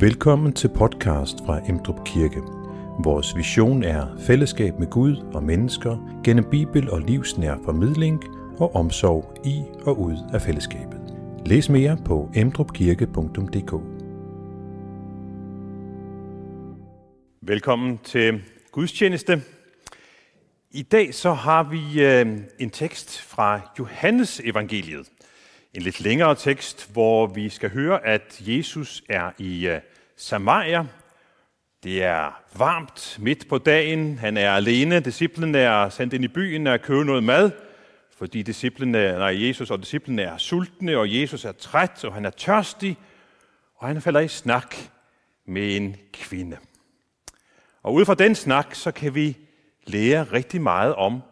Velkommen til podcast fra Emdrup Kirke. Vores vision er fællesskab med Gud og mennesker gennem Bibel og livsnær formidling og omsorg i og ud af fællesskabet. Læs mere på emdrupkirke.dk Velkommen til gudstjeneste. I dag så har vi øh, en tekst fra Johannes evangeliet. En lidt længere tekst, hvor vi skal høre, at Jesus er i øh, Samaria. Det er varmt midt på dagen. Han er alene. Disciplen er sendt ind i byen at købe noget mad, fordi disciplene, nej, Jesus og disciplene er sultne, og Jesus er træt, og han er tørstig, og han falder i snak med en kvinde. Og ud fra den snak, så kan vi lære rigtig meget om,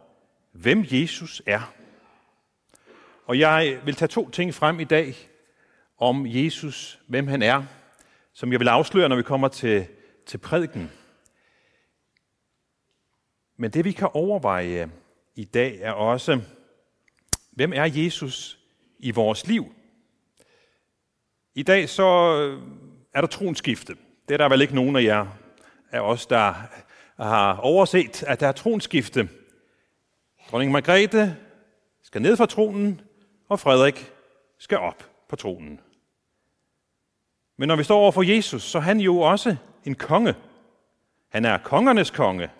hvem Jesus er. Og jeg vil tage to ting frem i dag om Jesus, hvem han er, som jeg vil afsløre, når vi kommer til, til prædiken. Men det vi kan overveje i dag er også, hvem er Jesus i vores liv? I dag så er der tronskifte. Det er der vel ikke nogen af jer af os, der har overset, at der er tronskifte. Dronning Margrethe skal ned fra tronen, og Frederik skal op på tronen. Men når vi står over for Jesus, så er han jo også en konge. Han er kongernes konge.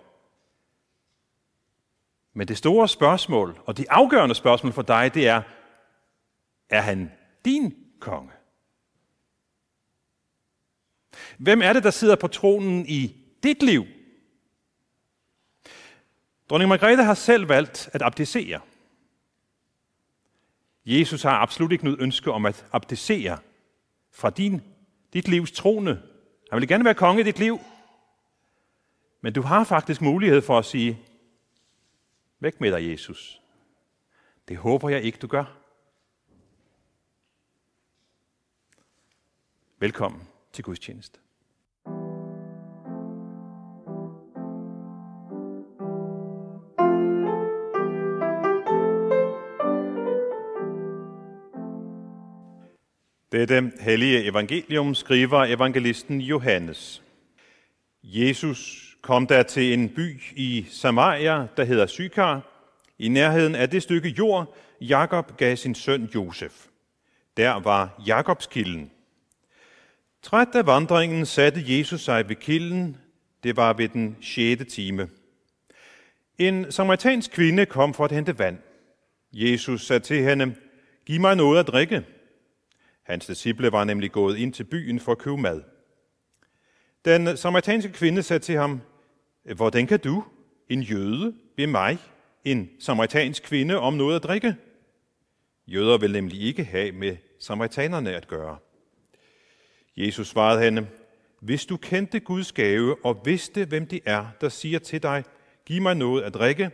Men det store spørgsmål, og det afgørende spørgsmål for dig, det er, er han din konge? Hvem er det, der sidder på tronen i dit liv? Dronning Margrethe har selv valgt at abdicere. Jesus har absolut ikke noget ønske om at abdicere fra din, dit livs trone. Han vil gerne være konge i dit liv. Men du har faktisk mulighed for at sige, væk med dig, Jesus. Det håber jeg ikke, du gør. Velkommen til gudstjeneste. Dette hellige evangelium skriver evangelisten Johannes. Jesus kom der til en by i Samaria, der hedder Sykar, i nærheden af det stykke jord, Jakob gav sin søn Josef. Der var Jakobs kilden. Træt af vandringen satte Jesus sig ved kilden. Det var ved den 6. time. En samaritansk kvinde kom for at hente vand. Jesus sagde til hende, giv mig noget at drikke. Hans disciple var nemlig gået ind til byen for at købe mad. Den samaritanske kvinde sagde til ham, Hvordan kan du, en jøde, ved mig, en samaritansk kvinde, om noget at drikke? Jøder vil nemlig ikke have med samaritanerne at gøre. Jesus svarede hende, Hvis du kendte Guds gave og vidste, hvem det er, der siger til dig, giv mig noget at drikke,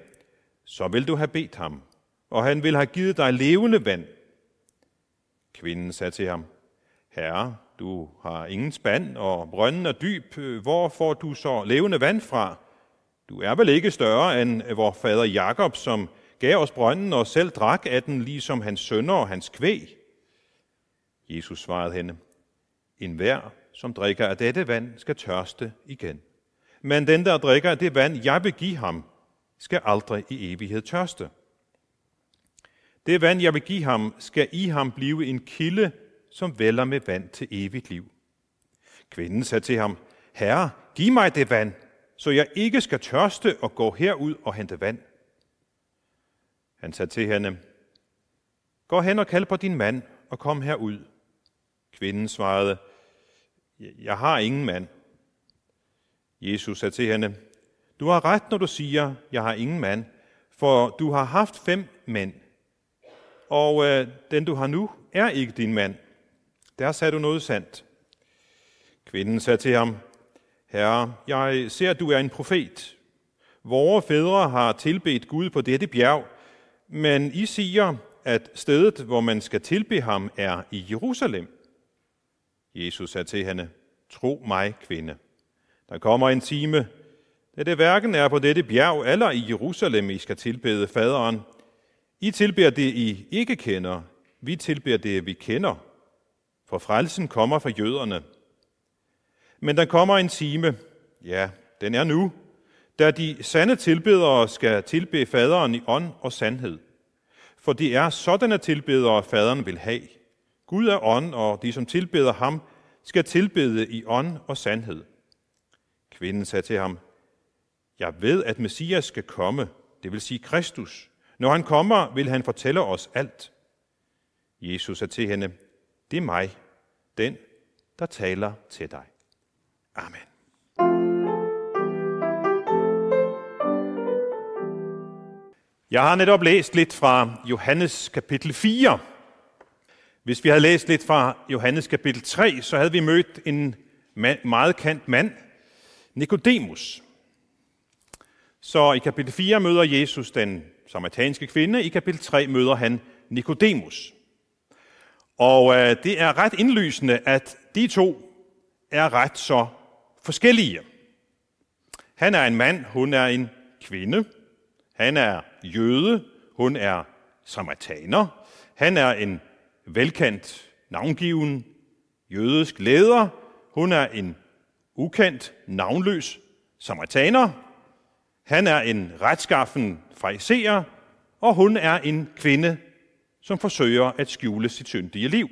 så vil du have bedt ham, og han vil have givet dig levende vand. Kvinden sagde til ham, Herre, du har ingen spand, og brønden er dyb. Hvor får du så levende vand fra? Du er vel ikke større end vor fader Jakob, som gav os brønden og selv drak af den, ligesom hans sønner og hans kvæg. Jesus svarede hende, En hver, som drikker af dette vand, skal tørste igen. Men den, der drikker af det vand, jeg vil give ham, skal aldrig i evighed tørste. Det vand, jeg vil give ham, skal i ham blive en kilde, som vælger med vand til evigt liv. Kvinden sagde til ham, Herre, giv mig det vand, så jeg ikke skal tørste og gå herud og hente vand. Han sagde til hende, Gå hen og kald på din mand og kom herud. Kvinden svarede, Jeg har ingen mand. Jesus sagde til hende, Du har ret, når du siger, Jeg har ingen mand, for du har haft fem mænd, og øh, den du har nu er ikke din mand. Der sagde du noget sandt. Kvinden sagde til ham, Herre, jeg ser, at du er en profet. Vore fædre har tilbedt Gud på dette bjerg, men I siger, at stedet, hvor man skal tilbe ham, er i Jerusalem. Jesus sagde til hende, tro mig, kvinde. Der kommer en time, da det hverken er på dette bjerg eller i Jerusalem, I skal tilbede faderen. I tilbeder det, I ikke kender. Vi tilbeder det, vi kender. For frelsen kommer fra jøderne. Men der kommer en time, ja, den er nu, da de sande tilbedere skal tilbe faderen i ånd og sandhed. For det er sådanne tilbedere, faderen vil have. Gud er ånd, og de, som tilbeder ham, skal tilbede i ånd og sandhed. Kvinden sagde til ham, Jeg ved, at Messias skal komme, det vil sige Kristus. Når han kommer, vil han fortælle os alt. Jesus sagde til hende, det er mig, den, der taler til dig. Amen. Jeg har netop læst lidt fra Johannes kapitel 4. Hvis vi havde læst lidt fra Johannes kapitel 3, så havde vi mødt en meget kendt mand, Nikodemus. Så i kapitel 4 møder Jesus den samaritanske kvinde, i kapitel 3 møder han Nikodemus. Og øh, det er ret indlysende, at de to er ret så forskellige. Han er en mand, hun er en kvinde. Han er jøde, hun er samaritaner. Han er en velkendt, navngiven jødisk leder. Hun er en ukendt, navnløs samaritaner. Han er en retskaffen fraiserer, og hun er en kvinde, som forsøger at skjule sit syndige liv.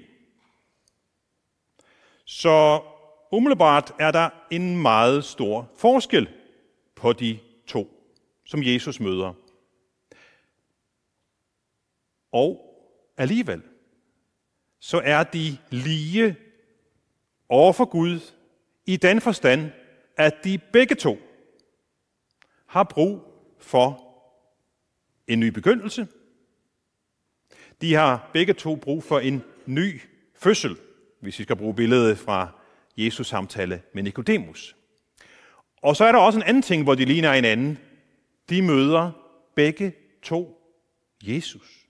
Så umiddelbart er der en meget stor forskel på de to, som Jesus møder. Og alligevel, så er de lige over for Gud i den forstand, at de begge to har brug for en ny begyndelse. De har begge to brug for en ny fødsel, hvis vi skal bruge billedet fra Jesus samtale med Nikodemus. Og så er der også en anden ting, hvor de ligner hinanden. De møder begge to Jesus.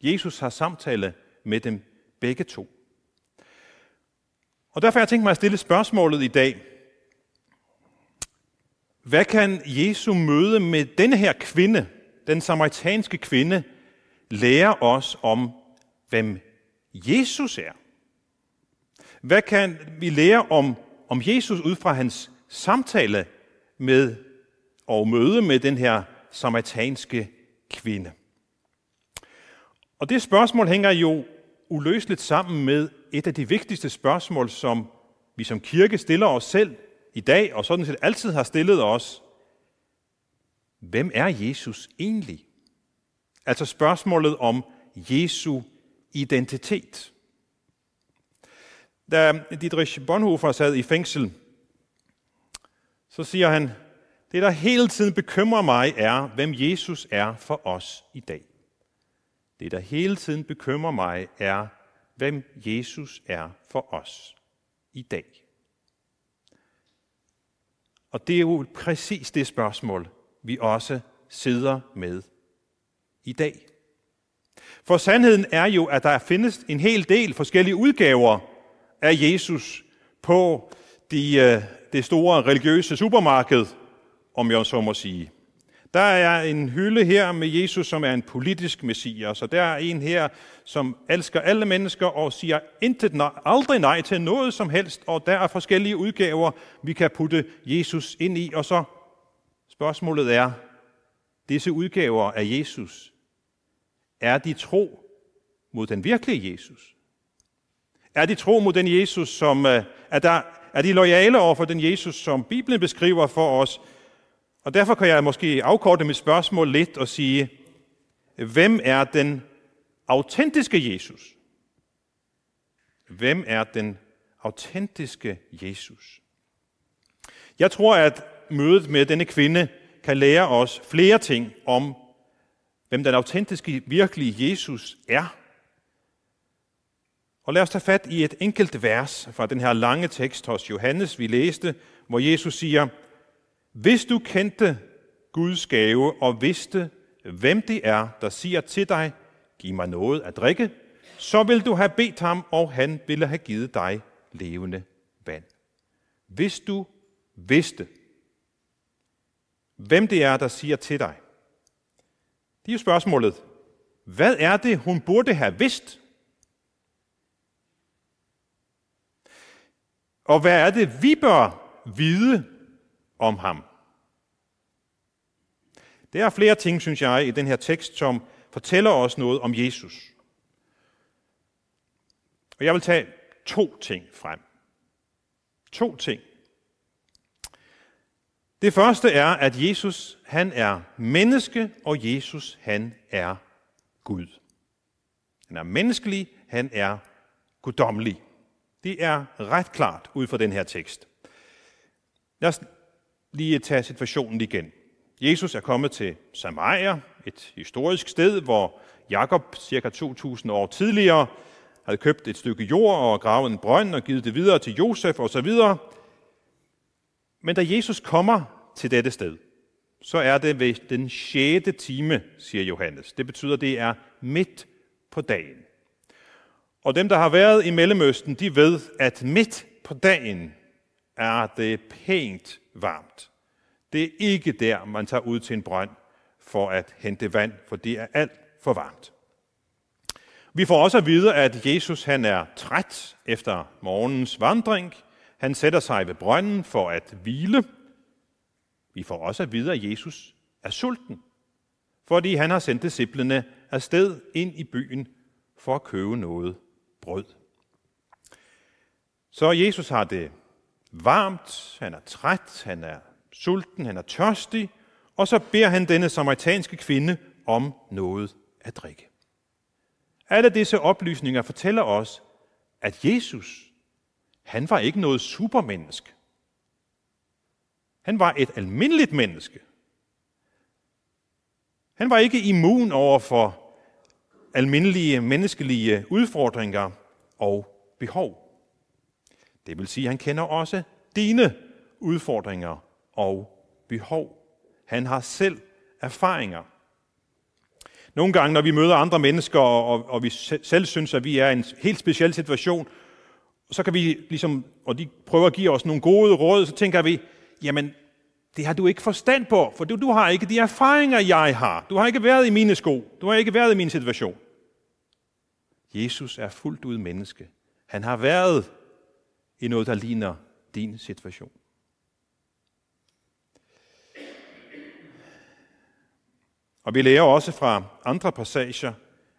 Jesus har samtale med dem begge to. Og derfor har jeg tænkt mig at stille spørgsmålet i dag. Hvad kan Jesu møde med denne her kvinde, den samaritanske kvinde, lære os om, hvem Jesus er? Hvad kan vi lære om, om Jesus ud fra hans samtale med og møde med den her samaritanske kvinde? Og det spørgsmål hænger jo uløseligt sammen med et af de vigtigste spørgsmål, som vi som kirke stiller os selv i dag, og sådan set altid har stillet os. Hvem er Jesus egentlig? Altså spørgsmålet om Jesu identitet. Da Dietrich Bonhoeffer sad i fængsel, så siger han, det der hele tiden bekymrer mig er, hvem Jesus er for os i dag. Det der hele tiden bekymrer mig er, hvem Jesus er for os i dag. Og det er jo præcis det spørgsmål, vi også sidder med i dag. For sandheden er jo, at der findes en hel del forskellige udgaver af Jesus på de, øh, det store religiøse supermarked, om jeg så må sige. Der er en hylde her med Jesus, som er en politisk messias, og der er en her, som elsker alle mennesker og siger intet nej, aldrig nej til noget som helst, og der er forskellige udgaver, vi kan putte Jesus ind i, og så spørgsmålet er, disse udgaver af Jesus, er de tro mod den virkelige Jesus? Er de tro mod den Jesus, som øh, er, der, er de lojale over for den Jesus, som Bibelen beskriver for os, og derfor kan jeg måske afkorte mit spørgsmål lidt og sige, hvem er den autentiske Jesus? Hvem er den autentiske Jesus? Jeg tror, at mødet med denne kvinde kan lære os flere ting om, hvem den autentiske, virkelige Jesus er. Og lad os tage fat i et enkelt vers fra den her lange tekst hos Johannes, vi læste, hvor Jesus siger, hvis du kendte Guds gave og vidste, hvem det er, der siger til dig, giv mig noget at drikke, så vil du have bedt ham, og han ville have givet dig levende vand. Hvis du vidste, hvem det er, der siger til dig. Det er jo spørgsmålet, hvad er det, hun burde have vidst? Og hvad er det, vi bør vide om ham? Der er flere ting, synes jeg, i den her tekst, som fortæller os noget om Jesus. Og jeg vil tage to ting frem. To ting. Det første er, at Jesus han er menneske, og Jesus han er Gud. Han er menneskelig, han er guddommelig. Det er ret klart ud fra den her tekst. Lad os lige tage situationen igen. Jesus er kommet til Samaria, et historisk sted, hvor Jakob cirka 2000 år tidligere havde købt et stykke jord og gravet en brønd og givet det videre til Josef osv. Men da Jesus kommer til dette sted, så er det ved den 6. time, siger Johannes. Det betyder, at det er midt på dagen. Og dem, der har været i Mellemøsten, de ved, at midt på dagen er det pænt varmt. Det er ikke der, man tager ud til en brønd for at hente vand, for det er alt for varmt. Vi får også at vide, at Jesus han er træt efter morgens vandring. Han sætter sig ved brønden for at hvile. Vi får også at vide, at Jesus er sulten, fordi han har sendt disciplene afsted ind i byen for at købe noget brød. Så Jesus har det varmt, han er træt, han er sulten, han er tørstig, og så beder han denne samaritanske kvinde om noget at drikke. Alle disse oplysninger fortæller os, at Jesus, han var ikke noget supermenneske. Han var et almindeligt menneske. Han var ikke immun over for almindelige menneskelige udfordringer og behov. Det vil sige, at han kender også dine udfordringer og behov. Han har selv erfaringer. Nogle gange, når vi møder andre mennesker, og, og vi selv synes, at vi er i en helt speciel situation, så kan vi ligesom, og de prøver at give os nogle gode råd, så tænker vi, jamen, det har du ikke forstand på, for du, du har ikke de erfaringer, jeg har. Du har ikke været i mine sko. Du har ikke været i min situation. Jesus er fuldt ud menneske. Han har været i noget, der ligner din situation. Og vi lærer også fra andre passager,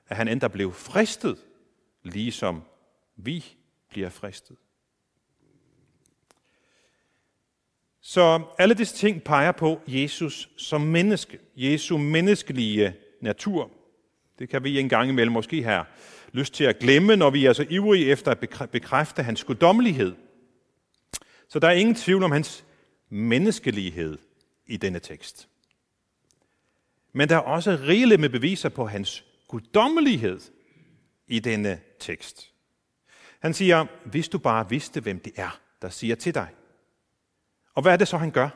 at han endda blev fristet, ligesom vi bliver fristet. Så alle disse ting peger på Jesus som menneske, Jesu menneskelige natur. Det kan vi en gang imellem måske have lyst til at glemme, når vi er så ivrige efter at bekræfte hans guddommelighed. Så der er ingen tvivl om hans menneskelighed i denne tekst. Men der er også rigeligt med beviser på hans guddommelighed i denne tekst. Han siger, hvis du bare vidste, hvem det er, der siger til dig. Og hvad er det så, han gør?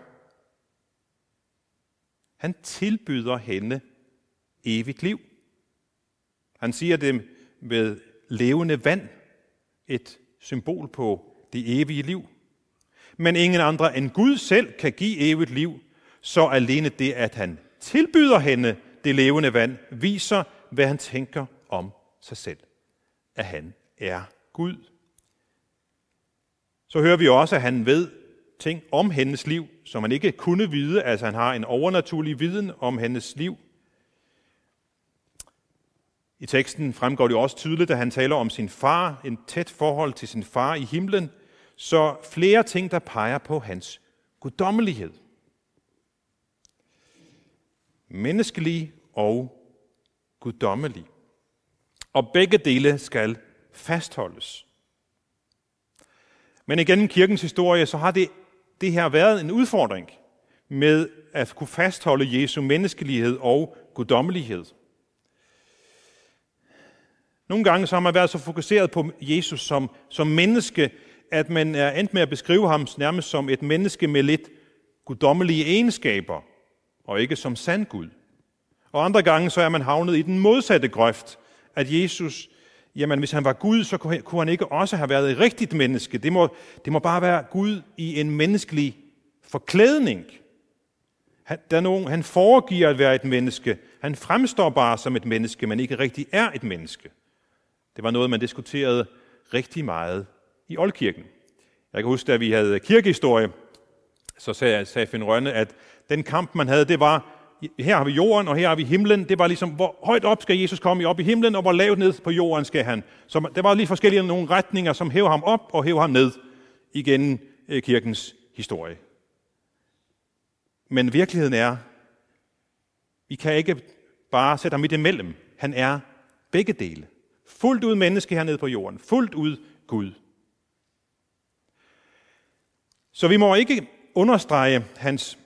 Han tilbyder hende evigt liv. Han siger det med levende vand, et symbol på det evige liv. Men ingen andre end Gud selv kan give evigt liv, så alene det, at han tilbyder hende det levende vand, viser, hvad han tænker om sig selv. At han er Gud. Så hører vi også, at han ved ting om hendes liv, som man ikke kunne vide. Altså han har en overnaturlig viden om hendes liv. I teksten fremgår det også tydeligt, at han taler om sin far, en tæt forhold til sin far i himlen, så flere ting, der peger på hans guddommelighed menneskelig og guddommelig. Og begge dele skal fastholdes. Men igennem kirkens historie, så har det, det her været en udfordring med at kunne fastholde Jesu menneskelighed og guddommelighed. Nogle gange så har man været så fokuseret på Jesus som, som menneske, at man er endt med at beskrive ham nærmest som et menneske med lidt guddommelige egenskaber – og ikke som sand Gud. Og andre gange så er man havnet i den modsatte grøft, at Jesus, jamen hvis han var Gud, så kunne han ikke også have været et rigtigt menneske. Det må, det må bare være Gud i en menneskelig forklædning. Han, der er nogen, han foregiver at være et menneske. Han fremstår bare som et menneske, men ikke rigtig er et menneske. Det var noget, man diskuterede rigtig meget i Oldkirken. Jeg kan huske, da vi havde kirkehistorie, så sagde, sagde Finn Rønne, at den kamp, man havde, det var, her har vi jorden, og her har vi himlen. Det var ligesom, hvor højt op skal Jesus komme op i himlen, og hvor lavt ned på jorden skal han. Så der var lige forskellige nogle retninger, som hæver ham op og hæver ham ned igen øh, kirkens historie. Men virkeligheden er, vi kan ikke bare sætte ham midt imellem. Han er begge dele. Fuldt ud menneske hernede på jorden. Fuldt ud Gud. Så vi må ikke understrege hans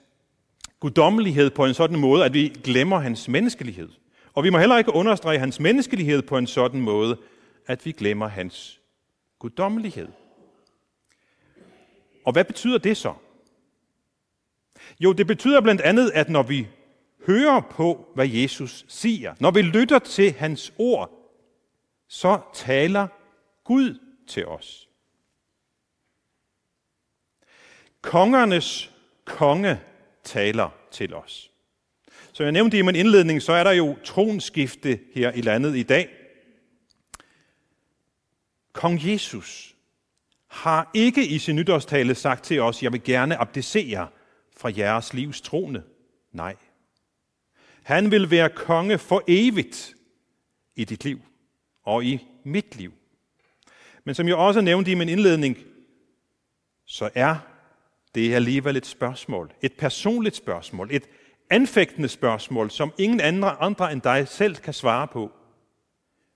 guddommelighed på en sådan måde, at vi glemmer hans menneskelighed. Og vi må heller ikke understrege hans menneskelighed på en sådan måde, at vi glemmer hans guddommelighed. Og hvad betyder det så? Jo, det betyder blandt andet, at når vi hører på, hvad Jesus siger, når vi lytter til hans ord, så taler Gud til os. Kongernes konge taler til os. Som jeg nævnte i min indledning, så er der jo tronskifte her i landet i dag. Kong Jesus har ikke i sin nytårstale sagt til os, jeg vil gerne abdicere fra jeres livs trone. Nej. Han vil være konge for evigt i dit liv og i mit liv. Men som jeg også nævnte i min indledning, så er det er alligevel et spørgsmål. Et personligt spørgsmål. Et anfægtende spørgsmål, som ingen andre, andre end dig selv kan svare på.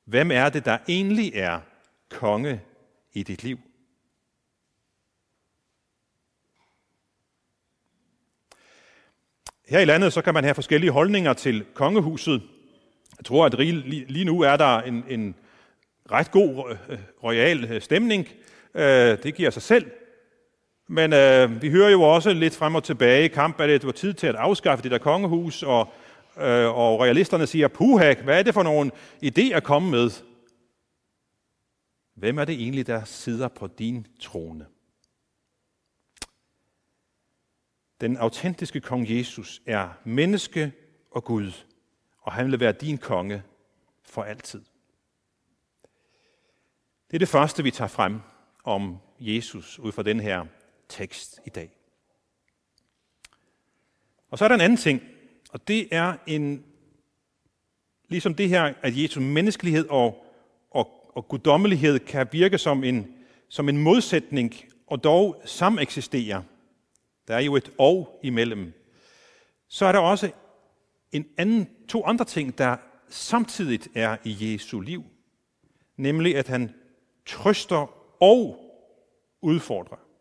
Hvem er det, der egentlig er konge i dit liv? Her i landet så kan man have forskellige holdninger til kongehuset. Jeg tror, at lige nu er der en, en ret god øh, royal øh, stemning. Øh, det giver sig selv. Men øh, vi hører jo også lidt frem og tilbage i kamp, at det var tid til at afskaffe det der kongehus, og, øh, og realisterne siger, puha, hvad er det for nogle idéer at komme med? Hvem er det egentlig, der sidder på din trone? Den autentiske kong Jesus er menneske og Gud, og han vil være din konge for altid. Det er det første, vi tager frem om Jesus ud fra den her tekst i dag. Og så er der en anden ting, og det er en, ligesom det her, at Jesu menneskelighed og, og, og guddommelighed kan virke som en, som en modsætning, og dog sameksistere. Der er jo et og imellem. Så er der også en anden, to andre ting, der samtidig er i Jesu liv. Nemlig at han trøster og udfordrer.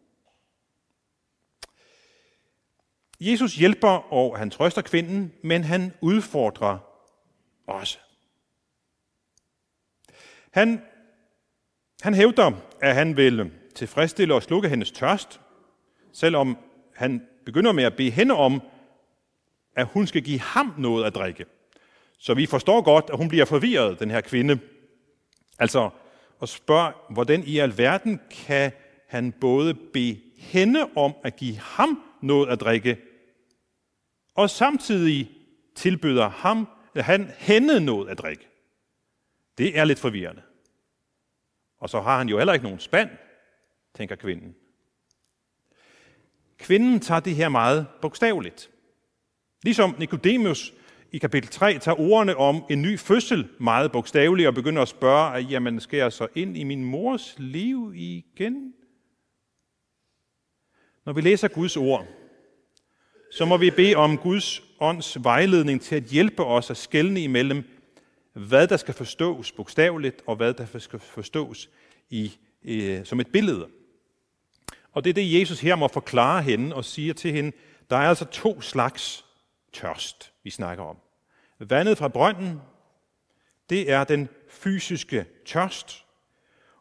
Jesus hjælper, og han trøster kvinden, men han udfordrer også. Han, han hævder, at han vil tilfredsstille og slukke hendes tørst, selvom han begynder med at bede hende om, at hun skal give ham noget at drikke. Så vi forstår godt, at hun bliver forvirret, den her kvinde. Altså, og spørger, hvordan i alverden kan han både bede hende om at give ham noget at drikke, og samtidig tilbyder ham, han hende noget at drikke. Det er lidt forvirrende. Og så har han jo heller ikke nogen spand, tænker kvinden. Kvinden tager det her meget bogstaveligt. Ligesom Nikodemus i kapitel 3 tager ordene om en ny fødsel meget bogstaveligt og begynder at spørge, jamen skal jeg så ind i min mors liv igen? Når vi læser Guds ord, så må vi bede om Guds ånds vejledning til at hjælpe os at skelne imellem, hvad der skal forstås bogstaveligt, og hvad der skal forstås i, øh, som et billede. Og det er det, Jesus her må forklare hende og siger til hende, der er altså to slags tørst, vi snakker om. Vandet fra brønden, det er den fysiske tørst,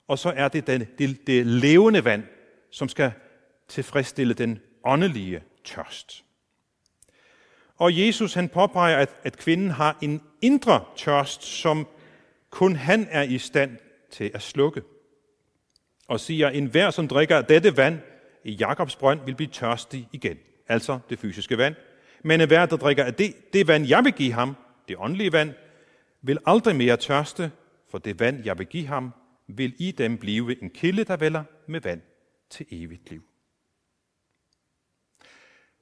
og så er det den, det, det levende vand, som skal tilfredsstille den åndelige tørst. Og Jesus han påpeger, at, at kvinden har en indre tørst, som kun han er i stand til at slukke. Og siger, en hver, som drikker dette vand i Jakobs brønd, vil blive tørstig igen. Altså det fysiske vand. Men enhver, der drikker af det, det vand, jeg vil give ham, det åndelige vand, vil aldrig mere tørste, for det vand, jeg vil give ham, vil i dem blive en kilde, der vælger med vand til evigt liv.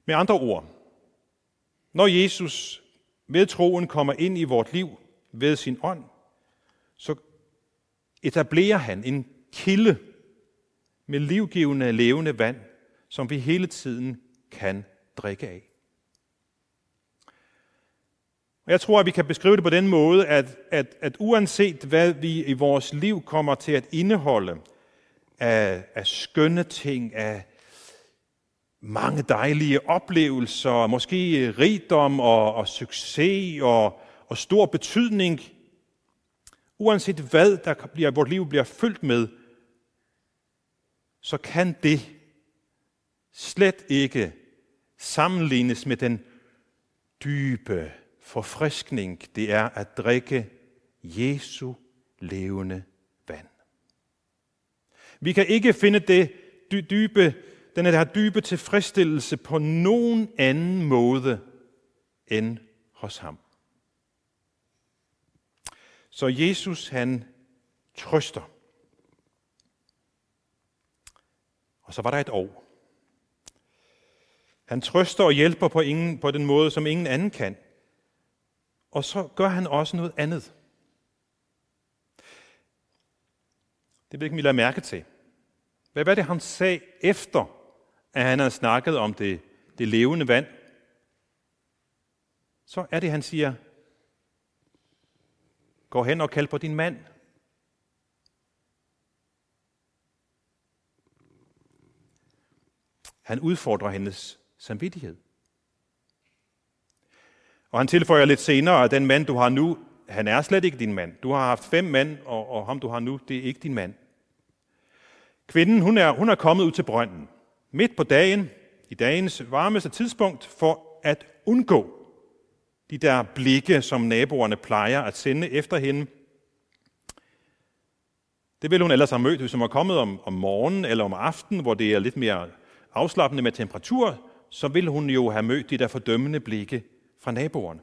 Med andre ord, når Jesus ved troen kommer ind i vort liv ved sin ånd, så etablerer han en kilde med livgivende, levende vand, som vi hele tiden kan drikke af. Og jeg tror, at vi kan beskrive det på den måde, at, at, at uanset hvad vi i vores liv kommer til at indeholde af, af skønne ting, af mange dejlige oplevelser, måske rigdom og, og succes og, og stor betydning, uanset hvad der bliver, vores liv bliver fyldt med, så kan det slet ikke sammenlignes med den dybe forfriskning, det er at drikke Jesu levende vand. Vi kan ikke finde det dybe, den der dybe tilfredsstillelse på nogen anden måde end hos ham. Så Jesus han trøster. Og så var der et år. Han trøster og hjælper på, ingen, på den måde, som ingen anden kan. Og så gør han også noget andet. Det vil ikke, vi mærke til. Hvad var det, han sagde efter, at han har snakket om det, det levende vand? Så er det, han siger, gå hen og kald på din mand. Han udfordrer hendes samvittighed. Og han tilføjer lidt senere, at den mand, du har nu, han er slet ikke din mand. Du har haft fem mænd, og, og ham, du har nu, det er ikke din mand. Kvinden, hun er, hun er kommet ud til brønden, midt på dagen, i dagens varmeste tidspunkt, for at undgå de der blikke, som naboerne plejer at sende efter hende. Det ville hun ellers have mødt, hvis hun var kommet om, om morgenen eller om aftenen, hvor det er lidt mere afslappende med temperatur, så ville hun jo have mødt de der fordømmende blikke fra naboerne.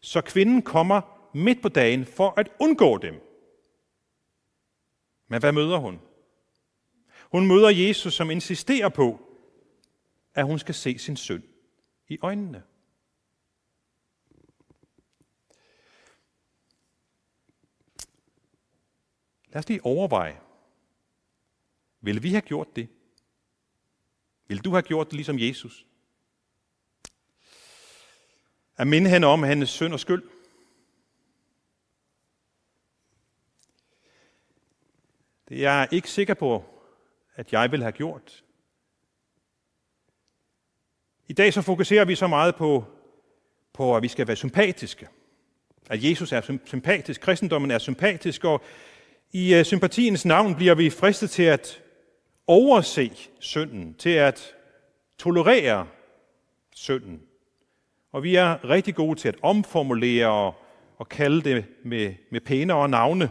Så kvinden kommer midt på dagen for at undgå dem. Men hvad møder hun? Hun møder Jesus, som insisterer på, at hun skal se sin søn i øjnene. Lad os lige overveje. Vil vi have gjort det? Vil du have gjort det ligesom Jesus? At minde hende om hendes synd og skyld. Det er jeg ikke sikker på, at jeg vil have gjort. I dag så fokuserer vi så meget på, på, at vi skal være sympatiske. At Jesus er sympatisk, kristendommen er sympatisk, og i øh, sympatiens navn bliver vi fristet til at overse synden, til at tolerere synden. Og vi er rigtig gode til at omformulere og, og kalde det med, med pænere navne.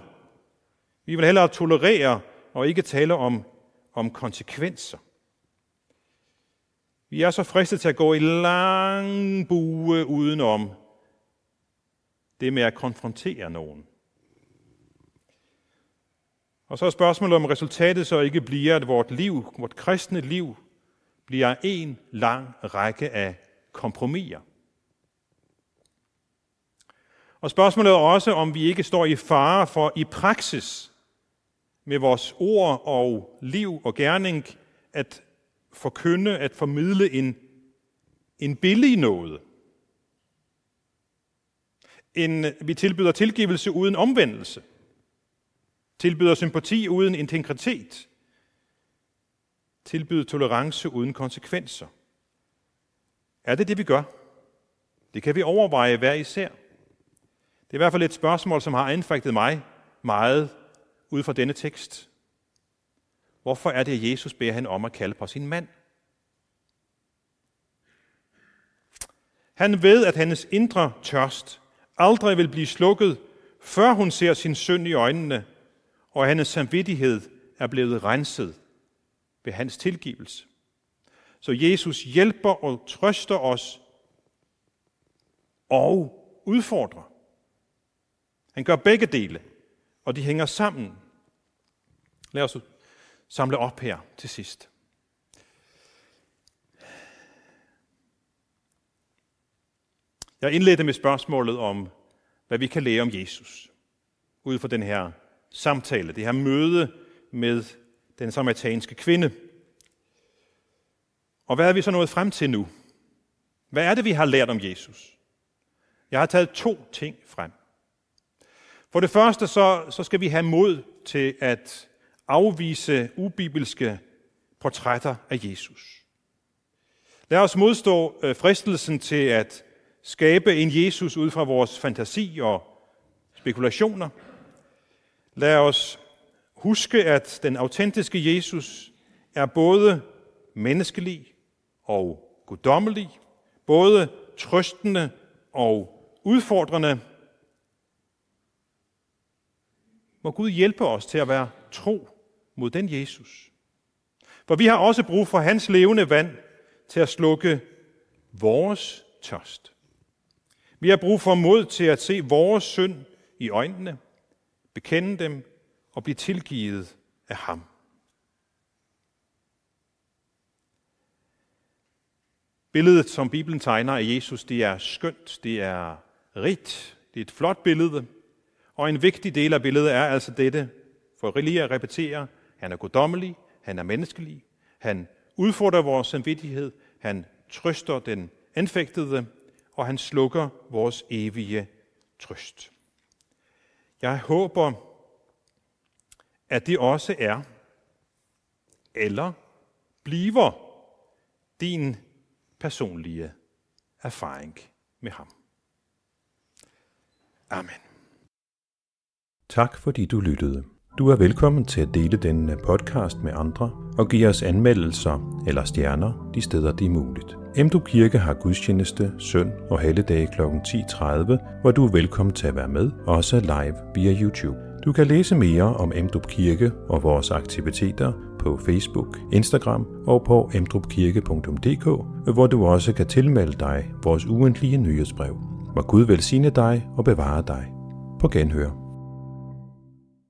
Vi vil hellere tolerere og ikke tale om, om konsekvenser. Vi er så fristet til at gå i lang bue udenom det med at konfrontere nogen. Og så er spørgsmålet, om resultatet så ikke bliver, at vort liv, vort kristne liv, bliver en lang række af kompromiser. Og spørgsmålet er også, om vi ikke står i fare for i praksis med vores ord og liv og gerning at forkynde, at formidle en, en billig noget. En, vi tilbyder tilgivelse uden omvendelse. Tilbyder sympati uden integritet. Tilbyder tolerance uden konsekvenser. Er det det, vi gør? Det kan vi overveje hver især. Det er i hvert fald et spørgsmål, som har anfægtet mig meget ud fra denne tekst. Hvorfor er det, at Jesus beder han om at kalde på sin mand? Han ved, at hendes indre tørst aldrig vil blive slukket, før hun ser sin søn i øjnene, og hendes samvittighed er blevet renset ved hans tilgivelse. Så Jesus hjælper og trøster os og udfordrer. Han gør begge dele, og de hænger sammen. Lad os samle op her til sidst. Jeg indledte med spørgsmålet om, hvad vi kan lære om Jesus, ud fra den her samtale, det her møde med den samaritanske kvinde. Og hvad er vi så nået frem til nu? Hvad er det, vi har lært om Jesus? Jeg har taget to ting frem. For det første så, så skal vi have mod til at afvise ubibelske portrætter af Jesus. Lad os modstå øh, fristelsen til at skabe en Jesus ud fra vores fantasi og spekulationer. Lad os huske, at den autentiske Jesus er både menneskelig og guddommelig, både trøstende og udfordrende. Må Gud hjælpe os til at være tro mod den Jesus. For vi har også brug for hans levende vand til at slukke vores tørst. Vi har brug for mod til at se vores synd i øjnene, bekende dem og blive tilgivet af ham. Billedet, som Bibelen tegner af Jesus, det er skønt, det er rigt, det er et flot billede, og en vigtig del af billedet er altså dette, for lige at repetere, han er guddommelig, han er menneskelig, han udfordrer vores samvittighed, han trøster den anfægtede, og han slukker vores evige trøst. Jeg håber, at det også er, eller bliver din personlige erfaring med ham. Amen. Tak fordi du lyttede. Du er velkommen til at dele denne øh, podcast med andre og give os anmeldelser eller stjerner de steder, det er muligt. Emdrup Kirke har gudstjeneste søn og halvdag kl. 10.30, hvor du er velkommen til at være med, også live via YouTube. Du kan læse mere om Emdrup Kirke og vores aktiviteter på Facebook, Instagram og på emdrupkirke.dk, hvor du også kan tilmelde dig vores ugentlige nyhedsbrev. Må Gud velsigne dig og bevare dig. På genhør.